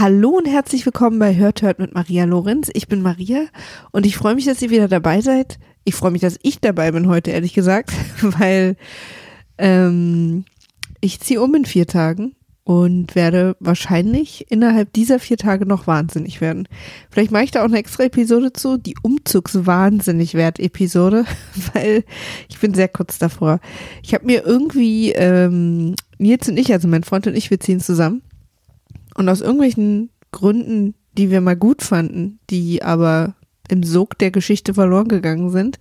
Hallo und herzlich willkommen bei Hört Hört mit Maria Lorenz. Ich bin Maria und ich freue mich, dass ihr wieder dabei seid. Ich freue mich, dass ich dabei bin heute, ehrlich gesagt, weil ähm, ich ziehe um in vier Tagen und werde wahrscheinlich innerhalb dieser vier Tage noch wahnsinnig werden. Vielleicht mache ich da auch eine extra Episode zu, die Umzugswahnsinnig wert Episode, weil ich bin sehr kurz davor. Ich habe mir irgendwie, ähm, Nils und ich, also mein Freund und ich, wir ziehen zusammen und aus irgendwelchen Gründen, die wir mal gut fanden, die aber im Sog der Geschichte verloren gegangen sind,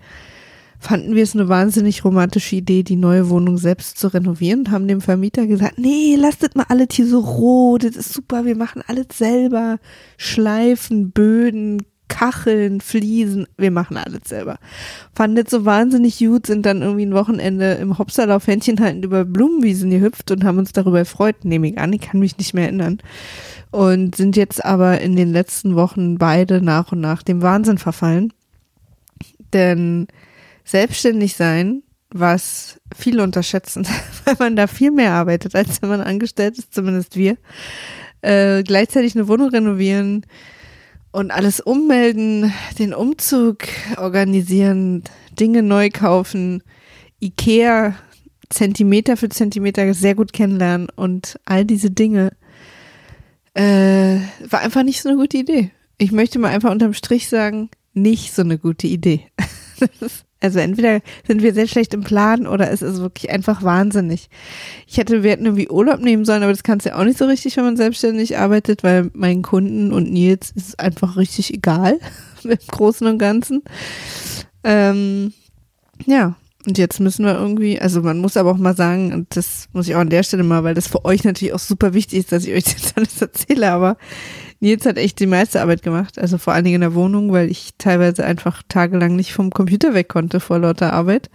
fanden wir es eine wahnsinnig romantische Idee, die neue Wohnung selbst zu renovieren und haben dem Vermieter gesagt, nee, lasst mal alles hier so rot, das ist super, wir machen alles selber. Schleifen, Böden, Kacheln, Fliesen, wir machen alles selber. Fanden das so wahnsinnig gut, sind dann irgendwie ein Wochenende im Hopserlauf Händchen haltend über Blumenwiesen gehüpft und haben uns darüber gefreut, nehme ich an, ich kann mich nicht mehr erinnern. Und sind jetzt aber in den letzten Wochen beide nach und nach dem Wahnsinn verfallen. Denn selbstständig sein, was viele unterschätzen, weil man da viel mehr arbeitet, als wenn man angestellt ist, zumindest wir. Äh, gleichzeitig eine Wohnung renovieren und alles ummelden, den Umzug organisieren, Dinge neu kaufen, Ikea Zentimeter für Zentimeter sehr gut kennenlernen und all diese Dinge äh, war einfach nicht so eine gute Idee. Ich möchte mal einfach unterm Strich sagen, nicht so eine gute Idee. also entweder sind wir sehr schlecht im Plan oder es ist wirklich einfach wahnsinnig. Ich hätte, wir hätten irgendwie Urlaub nehmen sollen, aber das kannst du ja auch nicht so richtig, wenn man selbstständig arbeitet, weil meinen Kunden und Nils ist einfach richtig egal im Großen und Ganzen. Ähm, ja, und jetzt müssen wir irgendwie, also man muss aber auch mal sagen, und das muss ich auch an der Stelle mal, weil das für euch natürlich auch super wichtig ist, dass ich euch das alles erzähle, aber Nils hat echt die meiste Arbeit gemacht, also vor allen Dingen in der Wohnung, weil ich teilweise einfach tagelang nicht vom Computer weg konnte vor lauter Arbeit.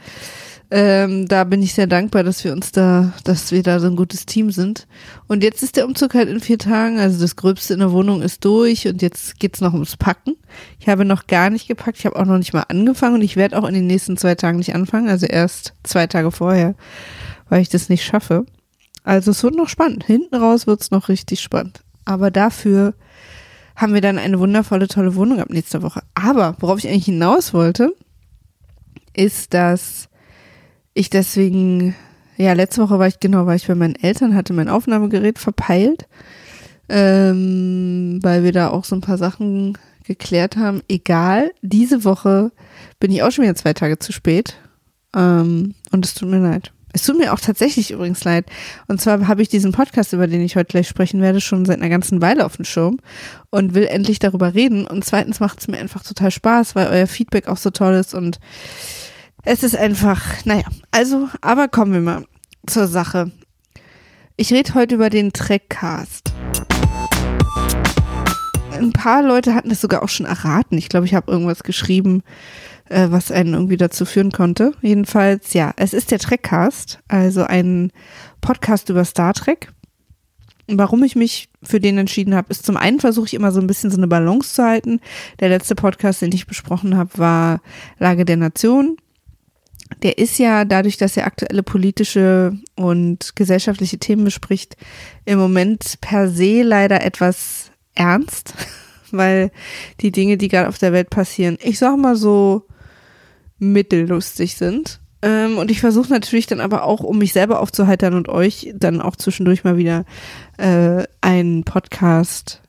Ähm, da bin ich sehr dankbar, dass wir uns da, dass wir da so ein gutes Team sind. Und jetzt ist der Umzug halt in vier Tagen, also das Gröbste in der Wohnung ist durch und jetzt geht's noch ums Packen. Ich habe noch gar nicht gepackt, ich habe auch noch nicht mal angefangen und ich werde auch in den nächsten zwei Tagen nicht anfangen, also erst zwei Tage vorher, weil ich das nicht schaffe. Also es wird noch spannend. Hinten raus wird's noch richtig spannend. Aber dafür haben wir dann eine wundervolle, tolle Wohnung ab nächster Woche. Aber worauf ich eigentlich hinaus wollte, ist, dass ich deswegen, ja, letzte Woche war ich, genau, war ich bei meinen Eltern, hatte mein Aufnahmegerät verpeilt, ähm, weil wir da auch so ein paar Sachen geklärt haben. Egal, diese Woche bin ich auch schon wieder zwei Tage zu spät. Ähm, und es tut mir leid. Es tut mir auch tatsächlich übrigens leid. Und zwar habe ich diesen Podcast, über den ich heute gleich sprechen werde, schon seit einer ganzen Weile auf dem Schirm und will endlich darüber reden. Und zweitens macht es mir einfach total Spaß, weil euer Feedback auch so toll ist und es ist einfach, naja, also, aber kommen wir mal zur Sache. Ich rede heute über den Trackcast. Ein paar Leute hatten es sogar auch schon erraten. Ich glaube, ich habe irgendwas geschrieben, äh, was einen irgendwie dazu führen konnte. Jedenfalls, ja, es ist der Trackcast, also ein Podcast über Star Trek. Warum ich mich für den entschieden habe, ist zum einen versuche ich immer so ein bisschen so eine Balance zu halten. Der letzte Podcast, den ich besprochen habe, war Lage der Nation der ist ja dadurch, dass er aktuelle politische und gesellschaftliche Themen bespricht, im Moment per se leider etwas ernst, weil die Dinge, die gerade auf der Welt passieren, ich sag mal so mittellustig sind. Ähm, und ich versuche natürlich dann aber auch, um mich selber aufzuheitern und euch dann auch zwischendurch mal wieder äh, einen Podcast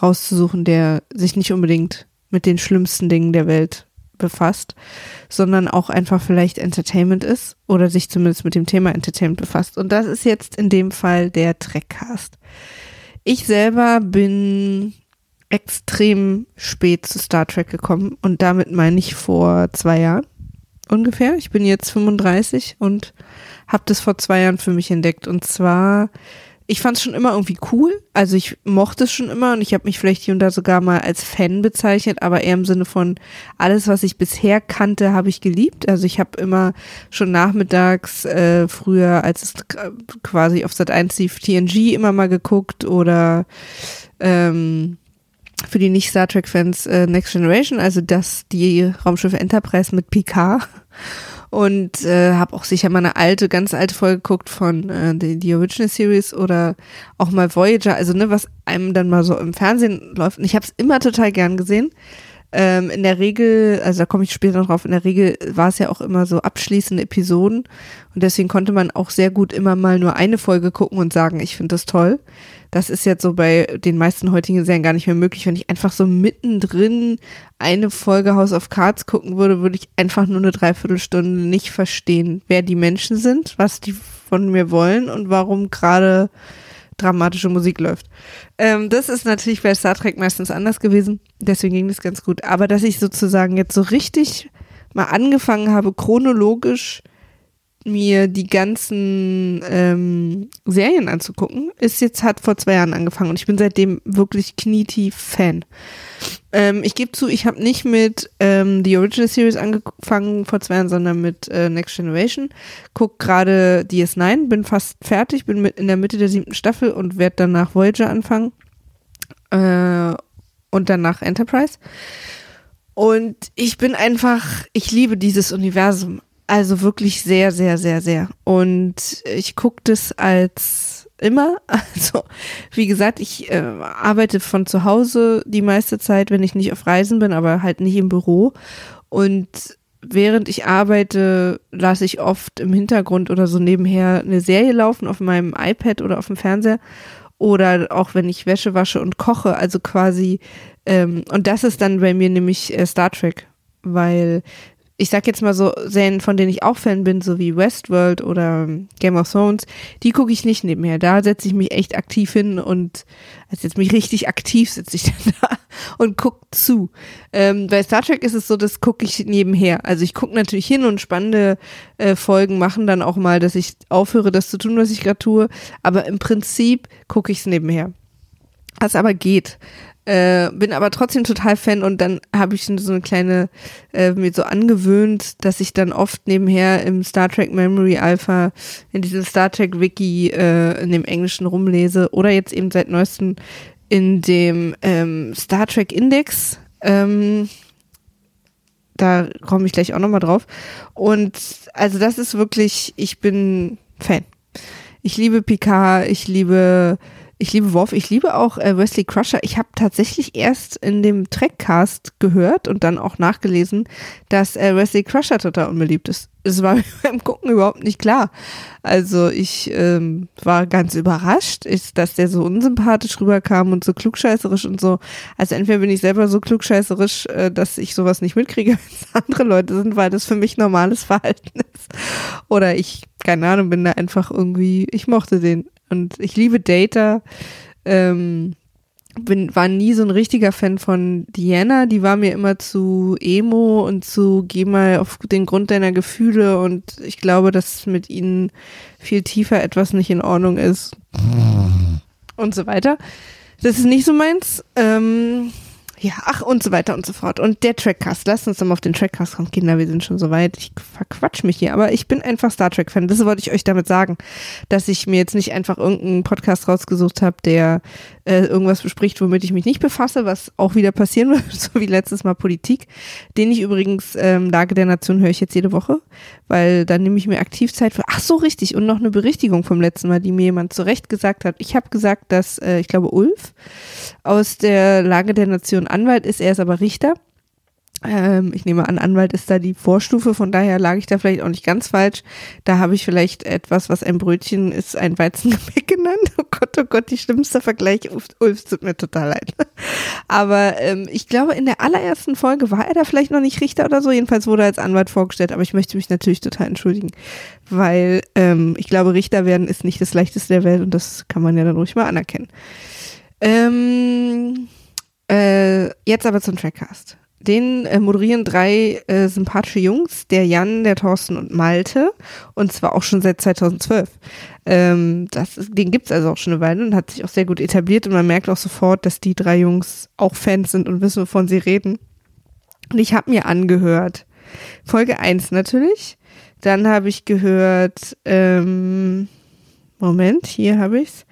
rauszusuchen, der sich nicht unbedingt mit den schlimmsten Dingen der Welt befasst, sondern auch einfach vielleicht Entertainment ist oder sich zumindest mit dem Thema Entertainment befasst. Und das ist jetzt in dem Fall der Trackcast. Ich selber bin extrem spät zu Star Trek gekommen und damit meine ich vor zwei Jahren ungefähr. Ich bin jetzt 35 und habe das vor zwei Jahren für mich entdeckt. Und zwar ich fand es schon immer irgendwie cool. Also ich mochte es schon immer und ich habe mich vielleicht hier und da sogar mal als Fan bezeichnet, aber eher im Sinne von alles, was ich bisher kannte, habe ich geliebt. Also ich habe immer schon nachmittags äh, früher, als es quasi auf Sat 1 lief, TNG immer mal geguckt oder ähm, für die nicht Star Trek Fans äh, Next Generation, also das die Raumschiffe Enterprise mit Picard und äh, habe auch sicher mal eine alte, ganz alte Folge geguckt von äh, die, die Original Series oder auch mal Voyager, also ne, was einem dann mal so im Fernsehen läuft. Und ich habe es immer total gern gesehen. Ähm, in der Regel, also da komme ich später noch drauf, in der Regel war es ja auch immer so abschließende Episoden und deswegen konnte man auch sehr gut immer mal nur eine Folge gucken und sagen, ich finde das toll. Das ist jetzt so bei den meisten heutigen Serien gar nicht mehr möglich. Wenn ich einfach so mittendrin eine Folge House of Cards gucken würde, würde ich einfach nur eine Dreiviertelstunde nicht verstehen, wer die Menschen sind, was die von mir wollen und warum gerade dramatische Musik läuft. Ähm, das ist natürlich bei Star Trek meistens anders gewesen. Deswegen ging das ganz gut. Aber dass ich sozusagen jetzt so richtig mal angefangen habe, chronologisch mir die ganzen ähm, Serien anzugucken, ist jetzt hat vor zwei Jahren angefangen und ich bin seitdem wirklich knietief Fan. Ähm, ich gebe zu, ich habe nicht mit ähm, The Original Series angefangen vor zwei Jahren, sondern mit äh, Next Generation. Guck gerade DS9, bin fast fertig, bin mit in der Mitte der siebten Staffel und werde danach Voyager anfangen äh, und danach Enterprise. Und ich bin einfach, ich liebe dieses Universum. Also wirklich sehr, sehr, sehr, sehr. Und ich gucke das als immer. Also, wie gesagt, ich äh, arbeite von zu Hause die meiste Zeit, wenn ich nicht auf Reisen bin, aber halt nicht im Büro. Und während ich arbeite, lasse ich oft im Hintergrund oder so nebenher eine Serie laufen auf meinem iPad oder auf dem Fernseher. Oder auch wenn ich Wäsche wasche und koche, also quasi, ähm, und das ist dann bei mir nämlich äh, Star Trek, weil ich sag jetzt mal so Serien, von denen ich auch Fan bin, so wie Westworld oder Game of Thrones, die gucke ich nicht nebenher. Da setze ich mich echt aktiv hin und also jetzt mich richtig aktiv sitze ich dann da und guck zu. Ähm, bei Star Trek ist es so, das gucke ich nebenher. Also ich gucke natürlich hin und spannende äh, Folgen machen dann auch mal, dass ich aufhöre, das zu tun, was ich gerade tue. Aber im Prinzip gucke ich es nebenher. Was aber geht. Äh, bin aber trotzdem total Fan und dann habe ich so eine kleine äh, mir so angewöhnt, dass ich dann oft nebenher im Star Trek Memory Alpha in diesem Star Trek Wiki äh, in dem Englischen rumlese oder jetzt eben seit neuestem in dem ähm, Star Trek Index. Ähm, da komme ich gleich auch nochmal drauf. Und also das ist wirklich, ich bin Fan. Ich liebe Picard, ich liebe ich liebe Worf, ich liebe auch äh, Wesley Crusher. Ich habe tatsächlich erst in dem Trackcast gehört und dann auch nachgelesen, dass äh, Wesley Crusher total unbeliebt ist. Es war mir beim Gucken überhaupt nicht klar. Also ich ähm, war ganz überrascht, ist, dass der so unsympathisch rüberkam und so klugscheißerisch und so. Also entweder bin ich selber so klugscheißerisch, äh, dass ich sowas nicht mitkriege, wenn es andere Leute sind, weil das für mich normales Verhalten ist. Oder ich, keine Ahnung, bin da einfach irgendwie, ich mochte den und ich liebe Data. Ähm, bin, war nie so ein richtiger Fan von Diana. Die war mir immer zu emo und zu geh mal auf den Grund deiner Gefühle. Und ich glaube, dass mit ihnen viel tiefer etwas nicht in Ordnung ist. Und so weiter. Das ist nicht so meins. Ähm, ja, ach und so weiter und so fort. Und der Trackcast, lasst uns doch mal auf den Trackcast kommen, Kinder, wir sind schon so weit. Ich verquatsch mich hier, aber ich bin einfach Star Trek-Fan. Das wollte ich euch damit sagen, dass ich mir jetzt nicht einfach irgendeinen Podcast rausgesucht habe, der äh, irgendwas bespricht, womit ich mich nicht befasse, was auch wieder passieren wird, so wie letztes Mal Politik, den ich übrigens ähm, Lage der Nation höre ich jetzt jede Woche, weil dann nehme ich mir aktiv Zeit für. Ach so, richtig. Und noch eine Berichtigung vom letzten Mal, die mir jemand zurecht gesagt hat. Ich habe gesagt, dass, äh, ich glaube, Ulf aus der Lage der Nation Anwalt ist, er ist aber Richter. Ähm, ich nehme an, Anwalt ist da die Vorstufe, von daher lag ich da vielleicht auch nicht ganz falsch. Da habe ich vielleicht etwas, was ein Brötchen ist, ein Weizengebäck genannt. Oh Gott, oh Gott, die schlimmste Vergleich. Ulf, tut mir total leid. Aber ähm, ich glaube, in der allerersten Folge war er da vielleicht noch nicht Richter oder so. Jedenfalls wurde er als Anwalt vorgestellt, aber ich möchte mich natürlich total entschuldigen, weil ähm, ich glaube, Richter werden ist nicht das leichteste der Welt und das kann man ja dann ruhig mal anerkennen. Ähm, äh, jetzt aber zum Trackcast. Den äh, moderieren drei äh, sympathische Jungs, der Jan, der Thorsten und Malte. Und zwar auch schon seit 2012. Ähm, das, den gibt's also auch schon eine Weile und hat sich auch sehr gut etabliert. Und man merkt auch sofort, dass die drei Jungs auch Fans sind und wissen, wovon sie reden. Und ich habe mir angehört. Folge 1 natürlich. Dann habe ich gehört, ähm, Moment, hier habe ich's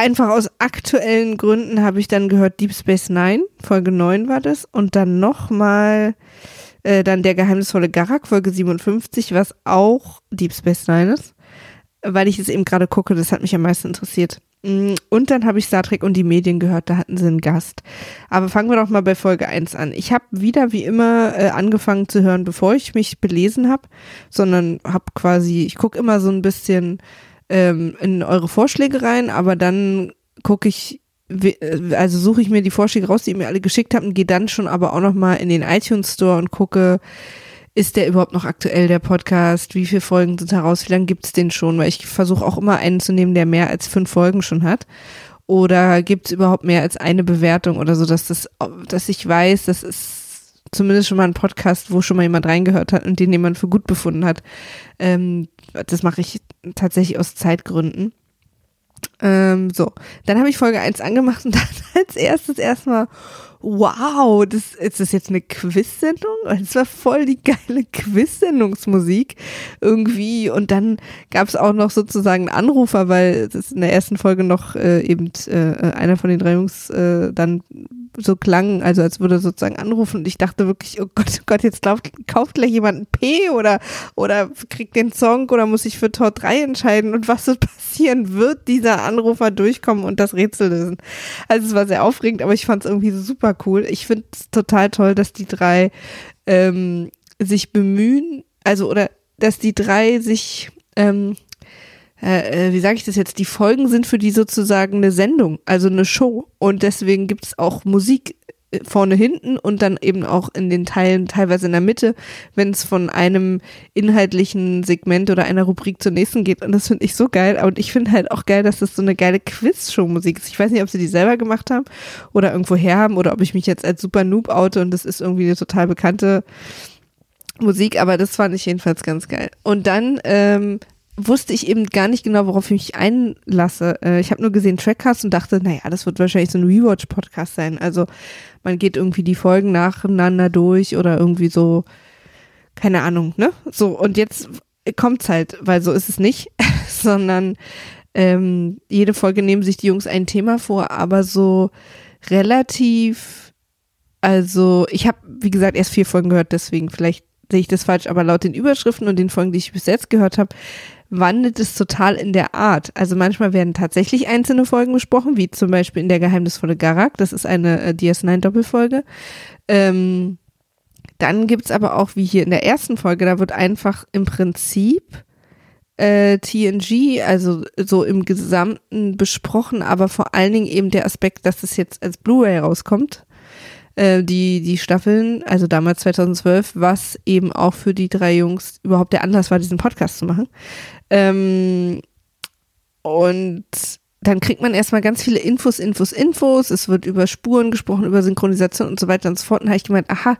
einfach aus aktuellen Gründen habe ich dann gehört Deep Space Nine, Folge 9 war das, und dann nochmal Äh, dann der geheimnisvolle Garak, Folge 57, was auch Deep Space Nine ist, weil ich es eben gerade gucke, das hat mich am meisten interessiert. Mm, und dann habe ich Star Trek und die Medien gehört, da hatten sie einen Gast. Aber fangen wir doch mal bei Folge 1 an. Ich habe wieder wie immer äh, angefangen zu hören, bevor ich mich belesen habe, sondern habe quasi, ich gucke immer so ein bisschen ähm, in eure Vorschläge rein, aber dann gucke ich, äh, also suche ich mir die Vorschläge raus, die ihr mir alle geschickt habt und gehe dann schon aber auch nochmal in den iTunes Store und gucke, ist der überhaupt noch aktuell, der Podcast? Wie viele Folgen sind heraus? Wie lange gibt es den schon? Weil ich versuche auch immer einen zu nehmen, der mehr als fünf Folgen schon hat. Oder gibt es überhaupt mehr als eine Bewertung oder so, dass das, dass ich weiß, das ist zumindest schon mal ein Podcast, wo schon mal jemand reingehört hat und den jemand für gut befunden hat. Ähm, das mache ich tatsächlich aus Zeitgründen. Ähm, so, dann habe ich Folge 1 angemacht und dann als erstes erstmal, wow, das, ist das jetzt eine Quiz-Sendung? Das war voll die geile Quiz-Sendungsmusik irgendwie. Und dann gab es auch noch sozusagen einen Anrufer, weil das in der ersten Folge noch äh, eben äh, einer von den drei Jungs äh, dann so klang, also als würde sozusagen anrufen und ich dachte wirklich, oh Gott, oh Gott, jetzt kauft, kauft gleich jemand ein P oder, oder kriegt den Song oder muss ich für Tor 3 entscheiden und was so passieren wird, dieser Anrufer durchkommen und das Rätsel lösen. Also es war sehr aufregend, aber ich fand es irgendwie super cool. Ich finde es total toll, dass die drei ähm, sich bemühen, also oder dass die drei sich ähm, äh, äh, wie sage ich das jetzt, die Folgen sind für die sozusagen eine Sendung, also eine Show. Und deswegen gibt es auch Musik äh, vorne, hinten und dann eben auch in den Teilen, teilweise in der Mitte, wenn es von einem inhaltlichen Segment oder einer Rubrik zur nächsten geht. Und das finde ich so geil. Und ich finde halt auch geil, dass das so eine geile Quiz-Show-Musik ist. Ich weiß nicht, ob sie die selber gemacht haben oder irgendwo her haben oder ob ich mich jetzt als super Noob oute und das ist irgendwie eine total bekannte Musik, aber das fand ich jedenfalls ganz geil. Und dann ähm, wusste ich eben gar nicht genau, worauf ich mich einlasse. Äh, ich habe nur gesehen Trackcast und dachte, naja, das wird wahrscheinlich so ein Rewatch-Podcast sein. Also man geht irgendwie die Folgen nacheinander durch oder irgendwie so, keine Ahnung, ne? So, und jetzt kommt's halt, weil so ist es nicht, sondern ähm, jede Folge nehmen sich die Jungs ein Thema vor, aber so relativ, also ich habe, wie gesagt, erst vier Folgen gehört, deswegen vielleicht sehe ich das falsch, aber laut den Überschriften und den Folgen, die ich bis jetzt gehört habe, wandelt es total in der Art. Also manchmal werden tatsächlich einzelne Folgen besprochen, wie zum Beispiel in der geheimnisvolle Garak. Das ist eine äh, DS9-Doppelfolge. Ähm, dann gibt's aber auch, wie hier in der ersten Folge, da wird einfach im Prinzip äh, TNG, also so im Gesamten besprochen, aber vor allen Dingen eben der Aspekt, dass es jetzt als Blu-ray rauskommt äh, die, die Staffeln, also damals 2012, was eben auch für die drei Jungs überhaupt der Anlass war, diesen Podcast zu machen. Ähm, und dann kriegt man erstmal ganz viele Infos, Infos, Infos. Es wird über Spuren gesprochen, über Synchronisation und so weiter und so fort. Und da habe ich gemeint, aha,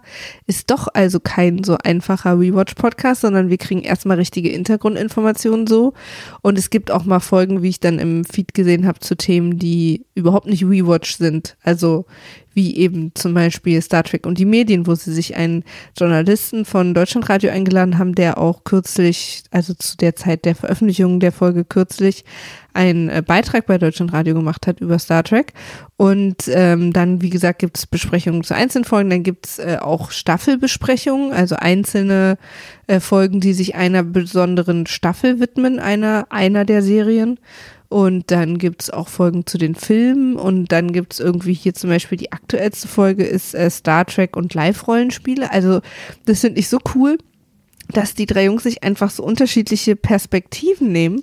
ist doch also kein so einfacher Rewatch-Podcast, sondern wir kriegen erstmal richtige Hintergrundinformationen so. Und es gibt auch mal Folgen, wie ich dann im Feed gesehen habe, zu Themen, die überhaupt nicht Rewatch sind. Also wie eben zum Beispiel Star Trek und die Medien, wo sie sich einen Journalisten von Deutschlandradio eingeladen haben, der auch kürzlich, also zu der Zeit der Veröffentlichung der Folge kürzlich, einen äh, Beitrag bei Deutschlandradio gemacht hat über Star Trek. Und ähm, dann, wie gesagt, gibt es Besprechungen zu einzelnen Folgen, dann gibt es äh, auch Staffelbesprechungen, also einzelne äh, Folgen, die sich einer besonderen Staffel widmen, einer, einer der Serien. Und dann gibt's auch Folgen zu den Filmen und dann gibt's irgendwie hier zum Beispiel die aktuellste Folge ist äh, Star Trek und Live-Rollenspiele. Also das finde ich so cool, dass die drei Jungs sich einfach so unterschiedliche Perspektiven nehmen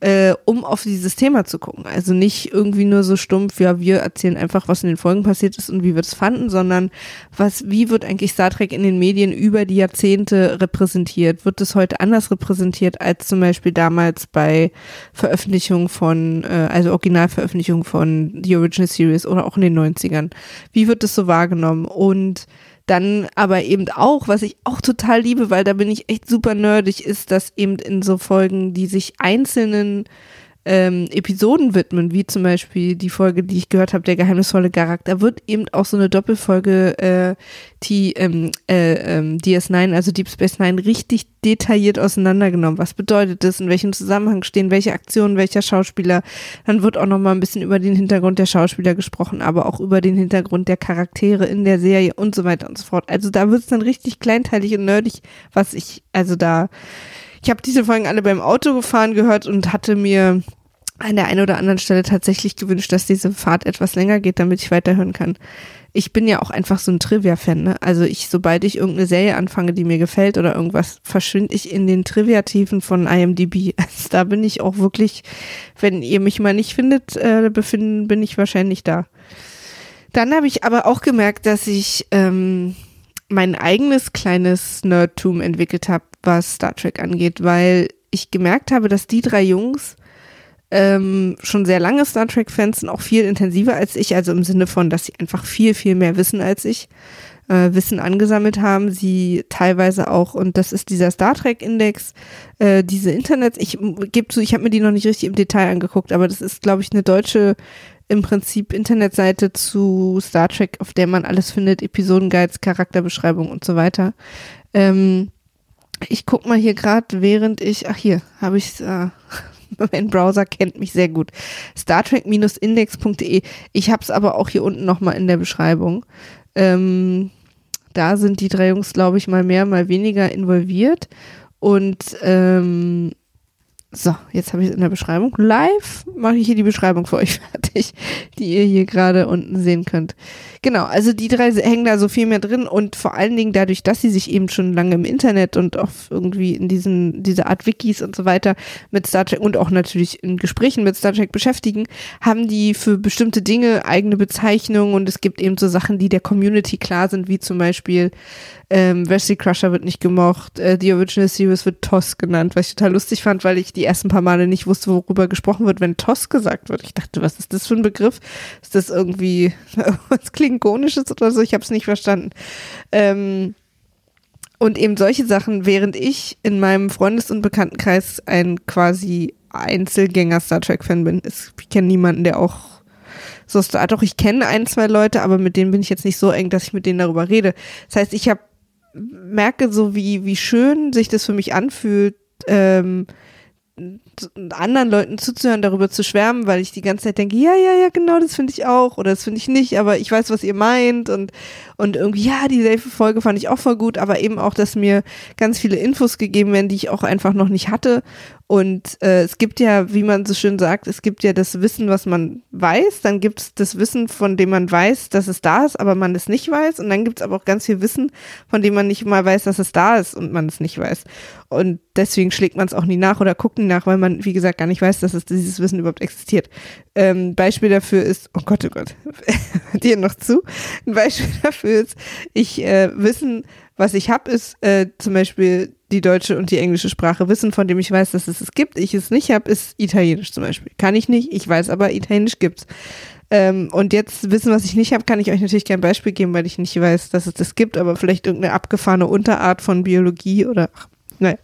äh, um auf dieses Thema zu gucken. Also nicht irgendwie nur so stumpf, ja, wir erzählen einfach, was in den Folgen passiert ist und wie wir es fanden, sondern was, wie wird eigentlich Star Trek in den Medien über die Jahrzehnte repräsentiert? Wird es heute anders repräsentiert als zum Beispiel damals bei Veröffentlichung von, äh, also Originalveröffentlichung von The Original Series oder auch in den 90ern? Wie wird es so wahrgenommen? Und dann aber eben auch, was ich auch total liebe, weil da bin ich echt super nerdig, ist, dass eben in so Folgen, die sich einzelnen ähm, Episoden widmen, wie zum Beispiel die Folge, die ich gehört habe, der geheimnisvolle Charakter, wird eben auch so eine Doppelfolge äh, die ähm, äh, ähm, DS9, also Deep Space Nine, richtig detailliert auseinandergenommen. Was bedeutet das, in welchem Zusammenhang stehen, welche Aktionen, welcher Schauspieler. Dann wird auch nochmal ein bisschen über den Hintergrund der Schauspieler gesprochen, aber auch über den Hintergrund der Charaktere in der Serie und so weiter und so fort. Also da wird es dann richtig kleinteilig und nerdig, was ich, also da, ich habe diese Folgen alle beim Autogefahren gehört und hatte mir an der einen oder anderen Stelle tatsächlich gewünscht, dass diese Fahrt etwas länger geht, damit ich weiterhören kann ich bin ja auch einfach so ein Trivia-Fan. Ne? Also ich, sobald ich irgendeine Serie anfange, die mir gefällt oder irgendwas, verschwinde ich in den Trivia-Tiefen von IMDb. Also da bin ich auch wirklich, wenn ihr mich mal nicht findet, äh, befinden, bin ich wahrscheinlich da. Dann habe ich aber auch gemerkt, dass ich ähm, mein eigenes kleines Nerdtum entwickelt habe, was Star Trek angeht, weil ich gemerkt habe, dass die drei Jungs ähm, schon sehr lange Star Trek-Fans sind, auch viel intensiver als ich, also im Sinne von, dass sie einfach viel, viel mehr wissen als ich, äh, Wissen angesammelt haben, sie teilweise auch, und das ist dieser Star Trek-Index, äh, diese Internets, ich gebe zu, ich habe mir die noch nicht richtig im Detail angeguckt, aber das ist, glaube ich, eine deutsche im Prinzip Internetseite zu Star Trek, auf der man alles findet, Episodenguides, Charakterbeschreibung und so weiter. Ähm, ich guck mal hier gerade, während ich, ach hier, habe ich äh, mein Browser kennt mich sehr gut. Star Trek-index.de. Ich habe es aber auch hier unten nochmal in der Beschreibung. Ähm, da sind die drei Jungs, glaube ich, mal mehr, mal weniger involviert. Und ähm, so, jetzt habe ich es in der Beschreibung. Live mache ich hier die Beschreibung für euch fertig, die ihr hier gerade unten sehen könnt. Genau, also die drei hängen da so viel mehr drin und vor allen Dingen dadurch, dass sie sich eben schon lange im Internet und auch irgendwie in diesen, diese Art Wikis und so weiter mit Star Trek und auch natürlich in Gesprächen mit Star Trek beschäftigen, haben die für bestimmte Dinge eigene Bezeichnungen und es gibt eben so Sachen, die der Community klar sind, wie zum Beispiel ähm, Wesley Crusher wird nicht gemocht, äh, The Original Series wird TOS genannt, was ich total lustig fand, weil ich die ersten paar Male nicht wusste, worüber gesprochen wird, wenn TOS gesagt wird. Ich dachte, was ist das für ein Begriff? Ist das irgendwie was Klingonisches oder so? Ich habe es nicht verstanden. Ähm, und eben solche Sachen, während ich in meinem Freundes- und Bekanntenkreis ein quasi Einzelgänger Star Trek-Fan bin. Ich kenne niemanden, der auch so Star doch ich kenne ein, zwei Leute, aber mit denen bin ich jetzt nicht so eng, dass ich mit denen darüber rede. Das heißt, ich habe merke so, wie, wie schön sich das für mich anfühlt, ähm, anderen Leuten zuzuhören, darüber zu schwärmen, weil ich die ganze Zeit denke, ja, ja, ja, genau, das finde ich auch oder das finde ich nicht, aber ich weiß, was ihr meint und, und irgendwie, ja, die Folge fand ich auch voll gut, aber eben auch, dass mir ganz viele Infos gegeben werden, die ich auch einfach noch nicht hatte und äh, es gibt ja, wie man so schön sagt, es gibt ja das Wissen, was man weiß, dann gibt es das Wissen, von dem man weiß, dass es da ist, aber man es nicht weiß. Und dann gibt es aber auch ganz viel Wissen, von dem man nicht mal weiß, dass es da ist und man es nicht weiß. Und deswegen schlägt man es auch nie nach oder guckt nie nach, weil man, wie gesagt, gar nicht weiß, dass es dieses Wissen überhaupt existiert. Ähm, Beispiel dafür ist, oh Gott, oh Gott, dir noch zu. Ein Beispiel dafür ist, ich äh, Wissen, was ich habe, ist äh, zum Beispiel die deutsche und die englische Sprache wissen, von dem ich weiß, dass es es gibt. Ich es nicht habe, ist Italienisch zum Beispiel. Kann ich nicht, ich weiß aber, Italienisch gibt's. Ähm, und jetzt wissen, was ich nicht habe, kann ich euch natürlich kein Beispiel geben, weil ich nicht weiß, dass es das gibt, aber vielleicht irgendeine abgefahrene Unterart von Biologie oder, ach, naja.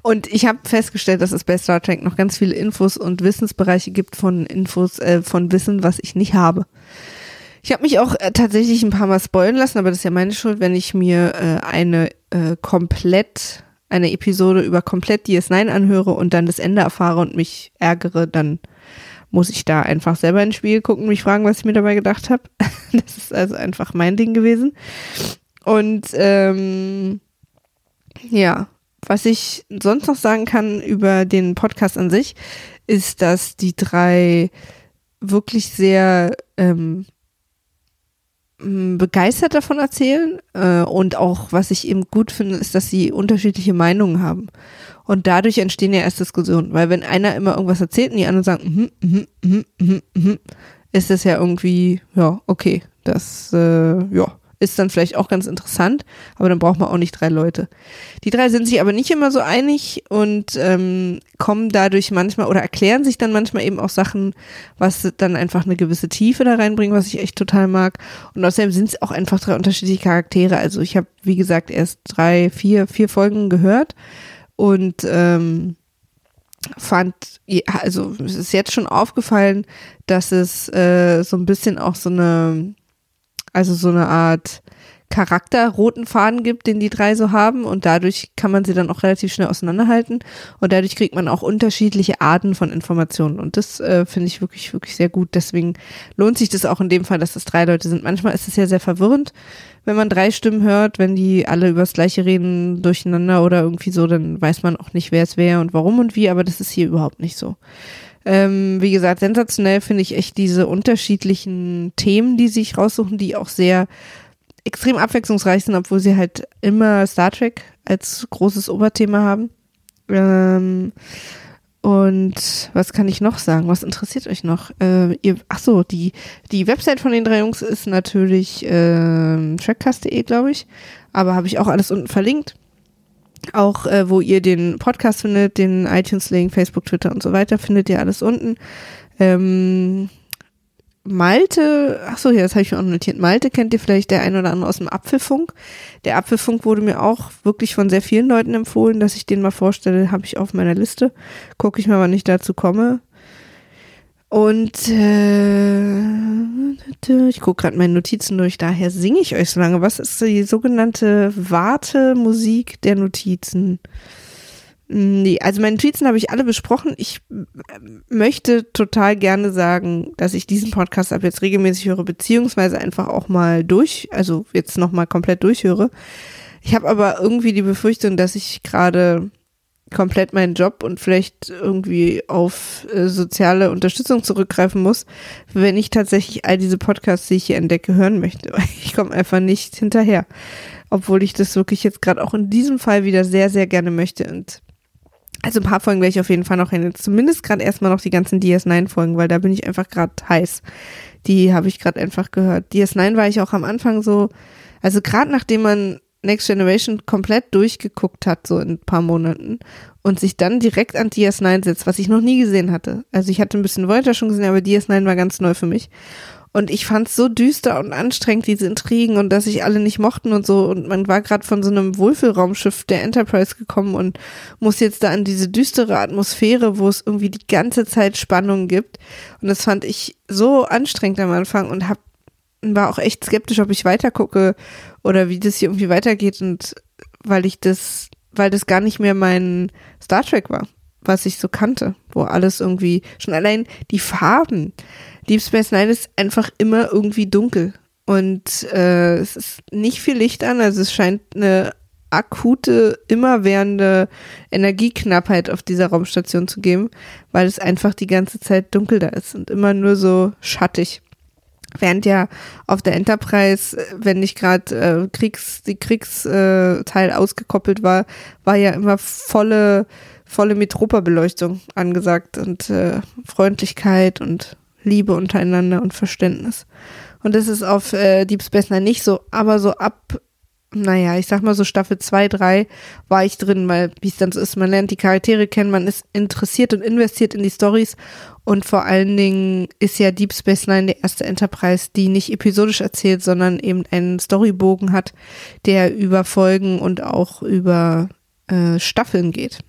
Und ich habe festgestellt, dass es bei Star Trek noch ganz viele Infos und Wissensbereiche gibt von Infos, äh, von Wissen, was ich nicht habe. Ich habe mich auch äh, tatsächlich ein paar Mal spoilen lassen, aber das ist ja meine Schuld, wenn ich mir äh, eine äh, komplett, eine Episode über komplett DS9 anhöre und dann das Ende erfahre und mich ärgere, dann muss ich da einfach selber ins Spiel gucken, mich fragen, was ich mir dabei gedacht habe. das ist also einfach mein Ding gewesen. Und ähm, ja, was ich sonst noch sagen kann über den Podcast an sich, ist, dass die drei wirklich sehr ähm, begeistert davon erzählen. Äh, und auch, was ich eben gut finde, ist, dass sie unterschiedliche Meinungen haben. Und dadurch entstehen ja erst Diskussionen. Weil wenn einer immer irgendwas erzählt und die anderen sagen, mm, mm, mm, mm, mm, ist das ja irgendwie, ja, okay. Das, äh, ja ist dann vielleicht auch ganz interessant, aber dann braucht man auch nicht drei Leute. Die drei sind sich aber nicht immer so einig und ähm, kommen dadurch manchmal oder erklären sich dann manchmal eben auch Sachen, was dann einfach eine gewisse Tiefe da reinbringt, was ich echt total mag. Und außerdem sind es auch einfach drei unterschiedliche Charaktere. Also ich habe, wie gesagt, erst drei, vier, vier Folgen gehört und ähm, fand, also es ist jetzt schon aufgefallen, dass es äh, so ein bisschen auch so eine, also so eine Art Charakter roten Faden gibt, den die drei so haben und dadurch kann man sie dann auch relativ schnell auseinanderhalten und dadurch kriegt man auch unterschiedliche Arten von Informationen und das äh, finde ich wirklich, wirklich sehr gut. Deswegen lohnt sich das auch in dem Fall, dass es drei Leute sind. Manchmal ist es ja sehr verwirrend, wenn man drei Stimmen hört, wenn die alle übers Gleiche reden durcheinander oder irgendwie so, dann weiß man auch nicht, wer es wäre und warum und wie, aber das ist hier überhaupt nicht so. Ähm, wie gesagt, sensationell finde ich echt diese unterschiedlichen Themen, die sich raussuchen, die auch sehr extrem abwechslungsreich sind, obwohl sie halt immer Star Trek als großes Oberthema haben. Ähm, und was kann ich noch sagen? Was interessiert euch noch? Äh, ihr, ach so, die, die Website von den drei Jungs ist natürlich äh, trackcast.de, glaube ich. Aber habe ich auch alles unten verlinkt. Auch äh, wo ihr den Podcast findet, den iTunes-Link, Facebook, Twitter und so weiter, findet ihr alles unten. Ähm, Malte, ach so, ja, das habe ich mir auch notiert. Malte kennt ihr vielleicht der ein oder andere aus dem Apfelfunk. Der Apfelfunk wurde mir auch wirklich von sehr vielen Leuten empfohlen, dass ich den mal vorstelle, habe ich auf meiner Liste. Gucke ich mal, wann ich dazu komme. Und äh, ich gucke gerade meine Notizen durch, daher singe ich euch so lange. Was ist die sogenannte Wartemusik der Notizen? Nee, also meine Tweets habe ich alle besprochen. Ich äh, möchte total gerne sagen, dass ich diesen Podcast ab jetzt regelmäßig höre, beziehungsweise einfach auch mal durch, also jetzt nochmal komplett durchhöre. Ich habe aber irgendwie die Befürchtung, dass ich gerade komplett meinen Job und vielleicht irgendwie auf äh, soziale Unterstützung zurückgreifen muss, wenn ich tatsächlich all diese Podcasts, die ich hier entdecke, hören möchte. Ich komme einfach nicht hinterher. Obwohl ich das wirklich jetzt gerade auch in diesem Fall wieder sehr, sehr gerne möchte. Und also ein paar Folgen werde ich auf jeden Fall noch hin. Zumindest gerade erstmal noch die ganzen DS9-Folgen, weil da bin ich einfach gerade heiß. Die habe ich gerade einfach gehört. DS9 war ich auch am Anfang so, also gerade nachdem man Next Generation komplett durchgeguckt hat, so in ein paar Monaten, und sich dann direkt an DS9 setzt, was ich noch nie gesehen hatte. Also ich hatte ein bisschen Voyager schon gesehen, aber DS9 war ganz neu für mich. Und ich fand es so düster und anstrengend, diese Intrigen und dass sich alle nicht mochten und so. Und man war gerade von so einem Wohlfühlraumschiff der Enterprise gekommen und muss jetzt da in diese düstere Atmosphäre, wo es irgendwie die ganze Zeit Spannung gibt. Und das fand ich so anstrengend am Anfang und hab, war auch echt skeptisch, ob ich weitergucke oder wie das hier irgendwie weitergeht. Und weil ich das, weil das gar nicht mehr mein Star Trek war, was ich so kannte, wo alles irgendwie, schon allein die Farben Deep Space Nine ist einfach immer irgendwie dunkel. Und äh, es ist nicht viel Licht an, also es scheint eine akute, immerwährende Energieknappheit auf dieser Raumstation zu geben, weil es einfach die ganze Zeit dunkel da ist und immer nur so schattig. Während ja auf der Enterprise, wenn nicht gerade äh, Kriegs, die Kriegsteil äh, ausgekoppelt war, war ja immer volle, volle Metropa-Beleuchtung angesagt und äh, Freundlichkeit und Liebe untereinander und Verständnis. Und das ist auf äh, Deep Space Nine nicht so, aber so ab, naja, ich sag mal so Staffel 2, 3 war ich drin, weil wie es dann so ist, man lernt die Charaktere kennen, man ist interessiert und investiert in die Stories und vor allen Dingen ist ja Deep Space Nine der erste Enterprise, die nicht episodisch erzählt, sondern eben einen Storybogen hat, der über Folgen und auch über äh, Staffeln geht.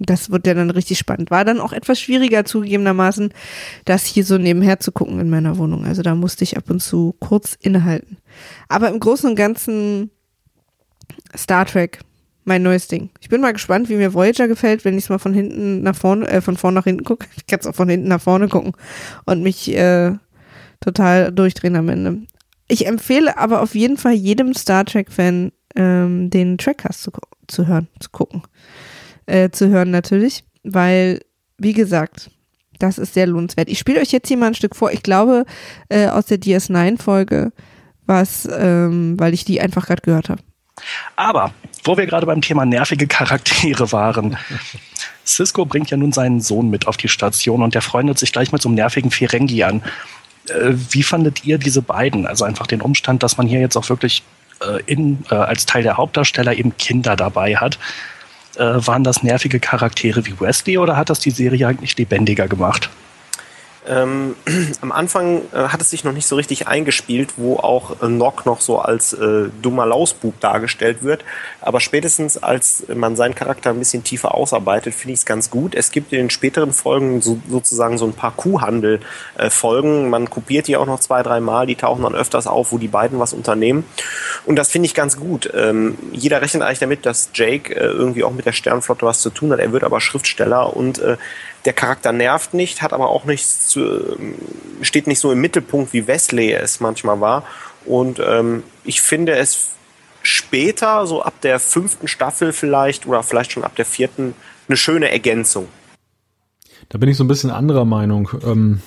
Das wird ja dann richtig spannend. War dann auch etwas schwieriger zugegebenermaßen, das hier so nebenher zu gucken in meiner Wohnung. Also da musste ich ab und zu kurz innehalten. Aber im Großen und Ganzen Star Trek, mein neues Ding. Ich bin mal gespannt, wie mir Voyager gefällt, wenn ich es mal von hinten nach vorne, äh, von vorne nach hinten gucke. Ich kann es auch von hinten nach vorne gucken und mich äh, total durchdrehen am Ende. Ich empfehle aber auf jeden Fall jedem Star Trek-Fan ähm, den Trackcast zu, zu hören, zu gucken äh, zu hören natürlich, weil, wie gesagt, das ist sehr lohnenswert. Ich spiele euch jetzt hier mal ein Stück vor. Ich glaube, äh, aus der DS9-Folge, was, ähm, weil ich die einfach gerade gehört habe. Aber, wo wir gerade beim Thema nervige Charaktere waren, Cisco bringt ja nun seinen Sohn mit auf die Station und der freundet sich gleich mit so einem nervigen Ferengi an. Äh, wie fandet ihr diese beiden? Also einfach den Umstand, dass man hier jetzt auch wirklich äh, in, äh, als Teil der Hauptdarsteller eben Kinder dabei hat waren das nervige Charaktere wie Wesley oder hat das die Serie eigentlich lebendiger gemacht? Ähm, am Anfang äh, hat es sich noch nicht so richtig eingespielt, wo auch äh, Nock noch so als äh, dummer Lausbub dargestellt wird. Aber spätestens als man seinen Charakter ein bisschen tiefer ausarbeitet, finde ich es ganz gut. Es gibt in den späteren Folgen so, sozusagen so ein paar Kuhhandel-Folgen. Äh, man kopiert die auch noch zwei, drei Mal. Die tauchen dann öfters auf, wo die beiden was unternehmen. Und das finde ich ganz gut. Ähm, jeder rechnet eigentlich damit, dass Jake äh, irgendwie auch mit der Sternflotte was zu tun hat. Er wird aber Schriftsteller und äh, der Charakter nervt nicht, hat aber auch nichts zu, steht nicht so im Mittelpunkt, wie Wesley es manchmal war. Und ähm, ich finde es später, so ab der fünften Staffel vielleicht oder vielleicht schon ab der vierten, eine schöne Ergänzung. Da bin ich so ein bisschen anderer Meinung. Ähm,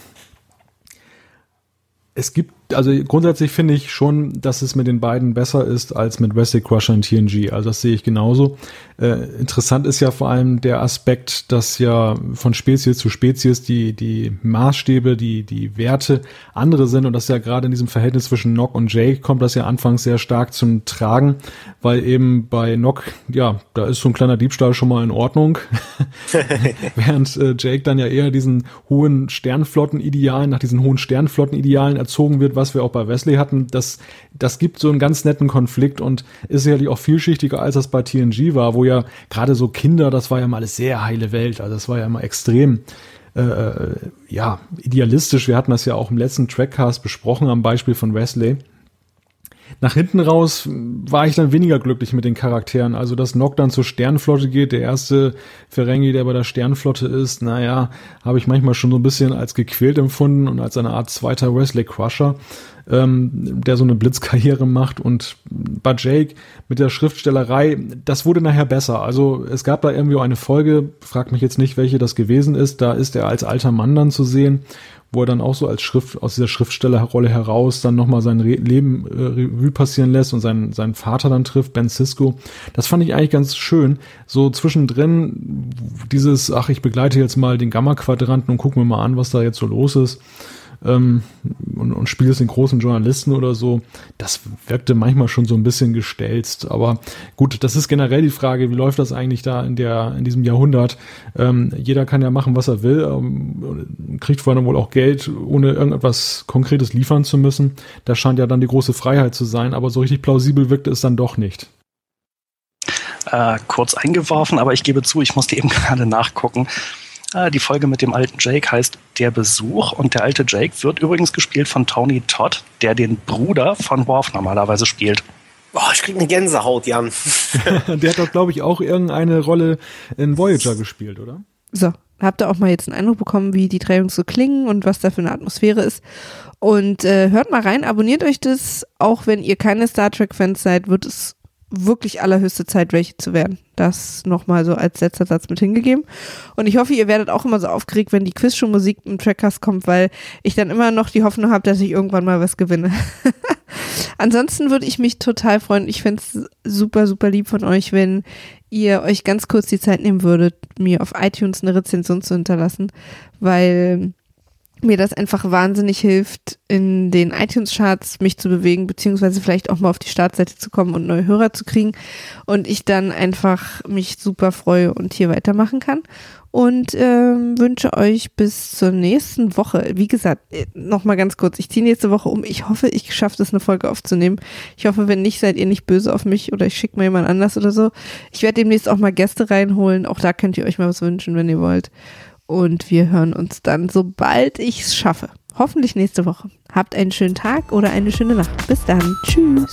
es gibt also grundsätzlich finde ich schon, dass es mit den beiden besser ist als mit Wesley Crusher und TNG. Also das sehe ich genauso. Äh, interessant ist ja vor allem der Aspekt, dass ja von Spezies zu Spezies die, die Maßstäbe, die, die Werte andere sind und das ja gerade in diesem Verhältnis zwischen Nock und Jake kommt das ja anfangs sehr stark zum Tragen, weil eben bei Nock, ja, da ist so ein kleiner Diebstahl schon mal in Ordnung. Während äh, Jake dann ja eher diesen hohen Sternflottenidealen, nach diesen hohen Sternflottenidealen erzogen wird, was wir auch bei Wesley hatten, das, das gibt so einen ganz netten Konflikt und ist sicherlich auch vielschichtiger, als das bei TNG war, wo ja gerade so Kinder, das war ja mal eine sehr heile Welt, also das war ja immer extrem äh, äh, ja, idealistisch. Wir hatten das ja auch im letzten Trackcast besprochen am Beispiel von Wesley. Nach hinten raus war ich dann weniger glücklich mit den Charakteren. Also, dass Nock dann zur Sternflotte geht, der erste Ferengi, der bei der Sternflotte ist, naja, habe ich manchmal schon so ein bisschen als gequält empfunden und als eine Art zweiter Wesley Crusher, ähm, der so eine Blitzkarriere macht. Und bei Jake mit der Schriftstellerei, das wurde nachher besser. Also, es gab da irgendwie eine Folge, frag mich jetzt nicht, welche das gewesen ist, da ist er als alter Mann dann zu sehen wo er dann auch so als Schrift aus dieser Schriftstellerrolle heraus dann nochmal sein Re Leben äh, Revue passieren lässt und seinen, seinen Vater dann trifft, Ben Cisco. Das fand ich eigentlich ganz schön. So zwischendrin dieses, ach, ich begleite jetzt mal den Gamma-Quadranten und gucken wir mal an, was da jetzt so los ist ähm, und, und spielst den großen Journalisten oder so, das wirkte manchmal schon so ein bisschen gestelzt. Aber gut, das ist generell die Frage, wie läuft das eigentlich da in der in diesem Jahrhundert? Ähm, jeder kann ja machen, was er will, ähm, kriegt vor allem wohl auch Geld, ohne irgendetwas Konkretes liefern zu müssen. Das scheint ja dann die große Freiheit zu sein, aber so richtig plausibel wirkte es dann doch nicht. Äh, kurz eingeworfen, aber ich gebe zu, ich musste eben gerade nachgucken. Äh, die Folge mit dem alten Jake heißt Der Besuch und der alte Jake wird übrigens gespielt von Tony Todd, der den Bruder von Worf normalerweise spielt. Boah, ich krieg eine Gänsehaut, Jan. der hat doch, glaube ich, auch irgendeine Rolle in Voyager gespielt, oder? So, habt ihr auch mal jetzt einen Eindruck bekommen, wie die drei Jungs so klingen und was da für eine Atmosphäre ist. Und äh, hört mal rein, abonniert euch das. Auch wenn ihr keine Star Trek-Fans seid, wird es wirklich allerhöchste Zeit, welche zu werden. Das nochmal so als letzter Satz mit hingegeben. Und ich hoffe, ihr werdet auch immer so aufgeregt, wenn die Quizshow-Musik im Trackcast kommt, weil ich dann immer noch die Hoffnung habe, dass ich irgendwann mal was gewinne. Ansonsten würde ich mich total freuen. Ich fände es super, super lieb von euch, wenn ihr euch ganz kurz die Zeit nehmen würdet, mir auf iTunes eine Rezension zu hinterlassen, weil mir das einfach wahnsinnig hilft, in den iTunes-Charts mich zu bewegen, beziehungsweise vielleicht auch mal auf die Startseite zu kommen und neue Hörer zu kriegen und ich dann einfach mich super freue und hier weitermachen kann. Und ähm, wünsche euch bis zur nächsten Woche. Wie gesagt, äh, nochmal ganz kurz, ich ziehe nächste Woche um. Ich hoffe, ich schaffe das, eine Folge aufzunehmen. Ich hoffe, wenn nicht, seid ihr nicht böse auf mich oder ich schicke mal jemand anders oder so. Ich werde demnächst auch mal Gäste reinholen. Auch da könnt ihr euch mal was wünschen, wenn ihr wollt. Und wir hören uns dann, sobald ich es schaffe. Hoffentlich nächste Woche. Habt einen schönen Tag oder eine schöne Nacht. Bis dann. Tschüss.